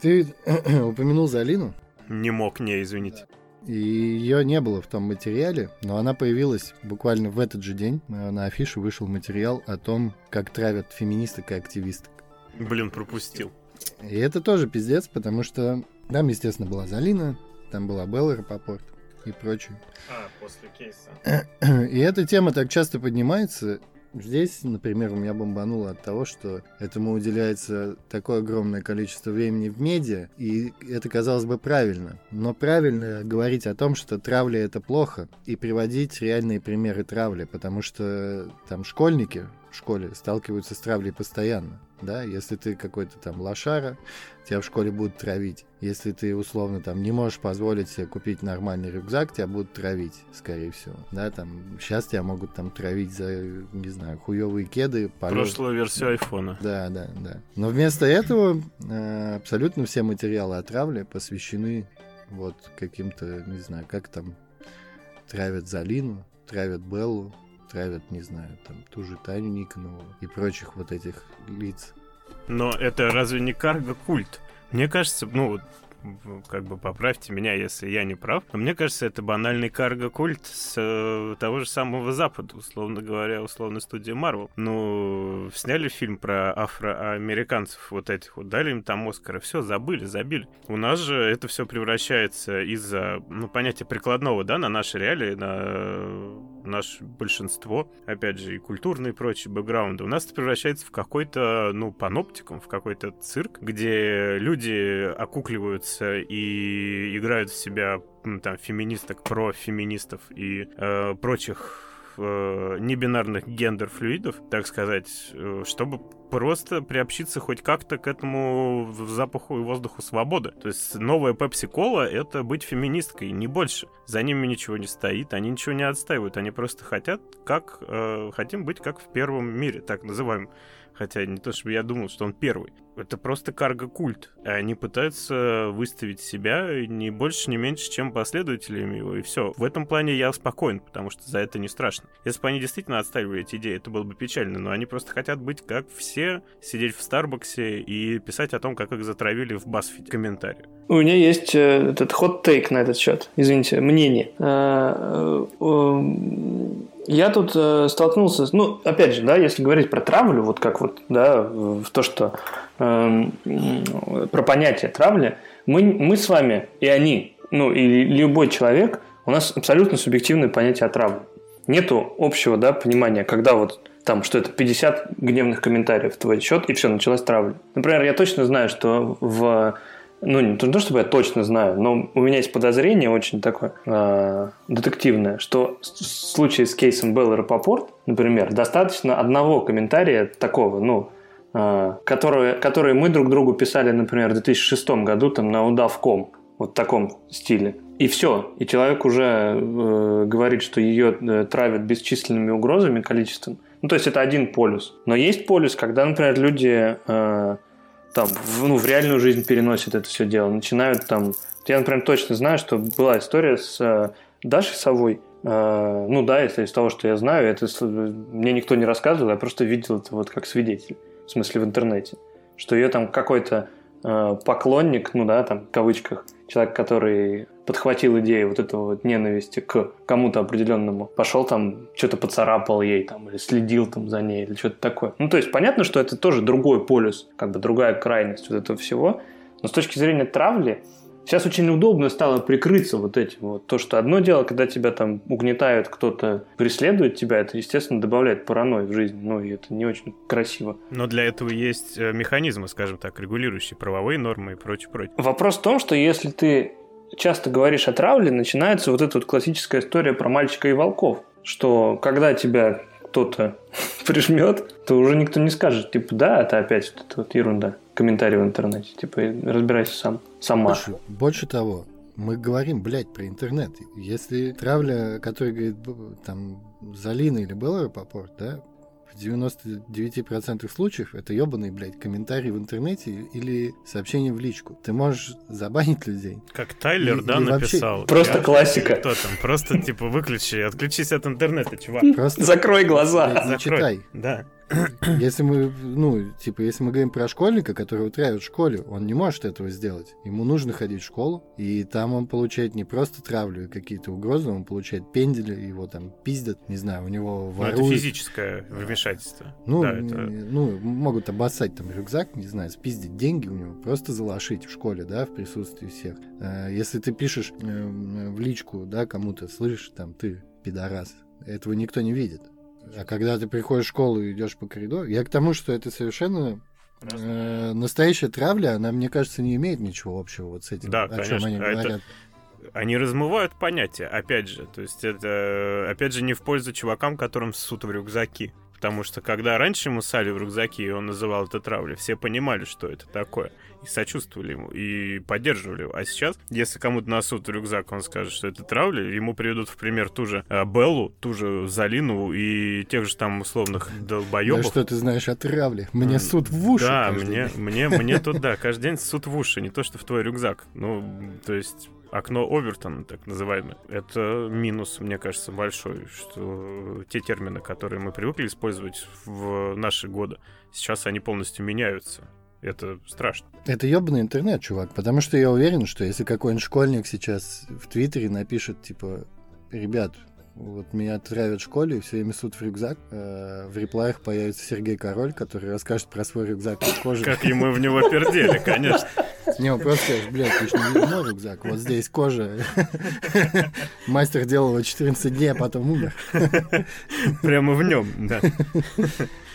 Ты упомянул Залину? Не мог, не, извините. И ее не было в том материале, но она появилась буквально в этот же день. Э, на афише вышел материал о том, как травят феминисток и активисток. Блин, пропустил. И это тоже пиздец, потому что там, естественно, была Залина, там была Белла Рапопорт и прочее. А, после кейса. И эта тема так часто поднимается, Здесь, например, у меня бомбануло от того, что этому уделяется такое огромное количество времени в медиа, и это, казалось бы, правильно. Но правильно говорить о том, что травля — это плохо, и приводить реальные примеры травли, потому что там школьники в школе сталкиваются с травлей постоянно да, если ты какой-то там лошара, тебя в школе будут травить. Если ты, условно, там, не можешь позволить себе купить нормальный рюкзак, тебя будут травить, скорее всего, да, там, сейчас тебя могут там травить за, не знаю, хуевые кеды. Полет. Прошлую версию айфона. Да, да, да. Но вместо этого э, абсолютно все материалы о травле посвящены вот каким-то, не знаю, как там травят Залину, травят Беллу, травят, не знаю, там, ту же Таню Никонову и прочих вот этих лиц. Но это разве не карго-культ? Мне кажется, ну, как бы поправьте меня, если я не прав, но мне кажется, это банальный карго-культ с э, того же самого Запада, условно говоря, условно студия Марвел. Ну, сняли фильм про афроамериканцев вот этих вот, дали им там Оскара, все, забыли, забили. У нас же это все превращается из-за, ну, понятия прикладного, да, на наши реалии, на наше большинство, опять же, и культурные и прочие бэкграунды, у нас это превращается в какой-то, ну, паноптикум, в какой-то цирк, где люди окукливаются и играют в себя там феминисток, профеминистов и э, прочих э, небинарных гендер-флюидов, так сказать, э, чтобы просто приобщиться хоть как-то к этому запаху и воздуху свободы. То есть новая Пепси-кола — это быть феминисткой, не больше. За ними ничего не стоит, они ничего не отстаивают, они просто хотят, как э, хотим быть как в первом мире, так называемом. Хотя не то, чтобы я думал, что он первый. Это просто карго-культ. Они пытаются выставить себя не больше, не меньше, чем последователями его, и все. В этом плане я спокоен, потому что за это не страшно. Если бы они действительно отстаивали эти идеи, это было бы печально, но они просто хотят быть как все, сидеть в Старбаксе и писать о том, как их затравили в Басфите. Комментарии. У меня есть э, этот хот-тейк на этот счет. Извините, мнение. Я тут э, столкнулся, ну, опять же, да, если говорить про травлю, вот как вот, да, в то, что э, про понятие травли, мы, мы с вами и они, ну, и любой человек, у нас абсолютно субъективное понятие о травле. Нету общего, да, понимания, когда вот там, что это 50 гневных комментариев в твой счет, и все, началась травля. Например, я точно знаю, что в ну, не то, чтобы я точно знаю, но у меня есть подозрение очень такое э, детективное, что в случае с кейсом Беллы Рапопорт, например, достаточно одного комментария такого, ну, э, который, который мы друг другу писали, например, в 2006 году там на удавком, вот в таком стиле. И все. И человек уже э, говорит, что ее э, травят бесчисленными угрозами, количеством. Ну, то есть это один полюс. Но есть полюс, когда, например, люди... Э, там, в, ну, в реальную жизнь переносят это все дело, начинают там... Я, например, точно знаю, что была история с э, Дашей Совой, э, ну да, это из того, что я знаю, это мне никто не рассказывал, я просто видел это вот как свидетель, в смысле в интернете, что ее там какой-то поклонник, ну да, там в кавычках, человек, который подхватил идею вот этого вот ненависти к кому-то определенному, пошел там, что-то поцарапал ей там, или следил там за ней, или что-то такое. Ну, то есть понятно, что это тоже другой полюс, как бы другая крайность вот этого всего, но с точки зрения травли, Сейчас очень удобно стало прикрыться вот этим. Вот. То, что одно дело, когда тебя там угнетают, кто-то преследует тебя, это, естественно, добавляет паранойи в жизнь. Ну, и это не очень красиво. Но для этого есть э, механизмы, скажем так, регулирующие правовые нормы и прочее, прочее. Вопрос в том, что если ты часто говоришь о травле, начинается вот эта вот классическая история про мальчика и волков. Что когда тебя кто-то прижмет, то уже никто не скажет, типа, да, это опять вот эта вот ерунда. Комментарий в интернете, типа, разбирайся сам, сама. Больше, больше того, мы говорим, блядь, про интернет. Если травля, которая говорит, там, Залина или Белла Рапопорт, да, в 99% случаев это ебаный, блядь, комментарий в интернете или сообщение в личку. Ты можешь забанить людей. Как Тайлер, и, да, написал. Вообще... Просто я... классика. Кто там? Просто, типа, выключи, отключись от интернета, чувак. Просто... Закрой глаза. Блядь, не читай. Да. Если мы, ну, типа, если мы говорим про школьника, который утраивает в школе, он не может этого сделать. Ему нужно ходить в школу, и там он получает не просто травлю и какие-то угрозы, он получает пендели, его там пиздят, не знаю, у него воруют. Ну, это физическое вмешательство. Ну, да, это... ну, могут обоссать там рюкзак, не знаю, спиздить деньги у него, просто залошить в школе, да, в присутствии всех. Э, если ты пишешь э, в личку, да, кому-то, слышишь, там, ты пидорас, этого никто не видит. А когда ты приходишь в школу и идешь по коридору, я к тому, что это совершенно э, настоящая травля, она, мне кажется, не имеет ничего общего вот с этим, да, о конечно. чем они А это- говорят. Они размывают понятия, опять же. То есть это, опять же, не в пользу чувакам, которым ссут в рюкзаки. Потому что когда раньше ему ссали в рюкзаки, и он называл это травлей, все понимали, что это такое. И сочувствовали ему, и поддерживали его. А сейчас, если кому-то насут в рюкзак, он скажет, что это травля, ему приведут в пример ту же э, Беллу, ту же Залину и тех же там условных Да долбоебов. что ты знаешь о травле? Мне суд в уши. Да, мне, мне, мне тут, да, каждый день суд в уши, не то, что в твой рюкзак. Ну, то есть окно Овертона, так называемое, это минус, мне кажется, большой, что те термины, которые мы привыкли использовать в наши годы, сейчас они полностью меняются. Это страшно. Это ебаный интернет, чувак, потому что я уверен, что если какой-нибудь школьник сейчас в Твиттере напишет, типа, ребят, вот меня травят в школе, и все время суд в рюкзак, э, в реплаях появится Сергей Король, который расскажет про свой рюкзак из кожи. Как и мы в него пердели, конечно. Не, он просто скажет, блядь, ты ж не видел мой рюкзак, вот здесь кожа. Мастер делал его 14 дней, а потом умер. Прямо в нем, да.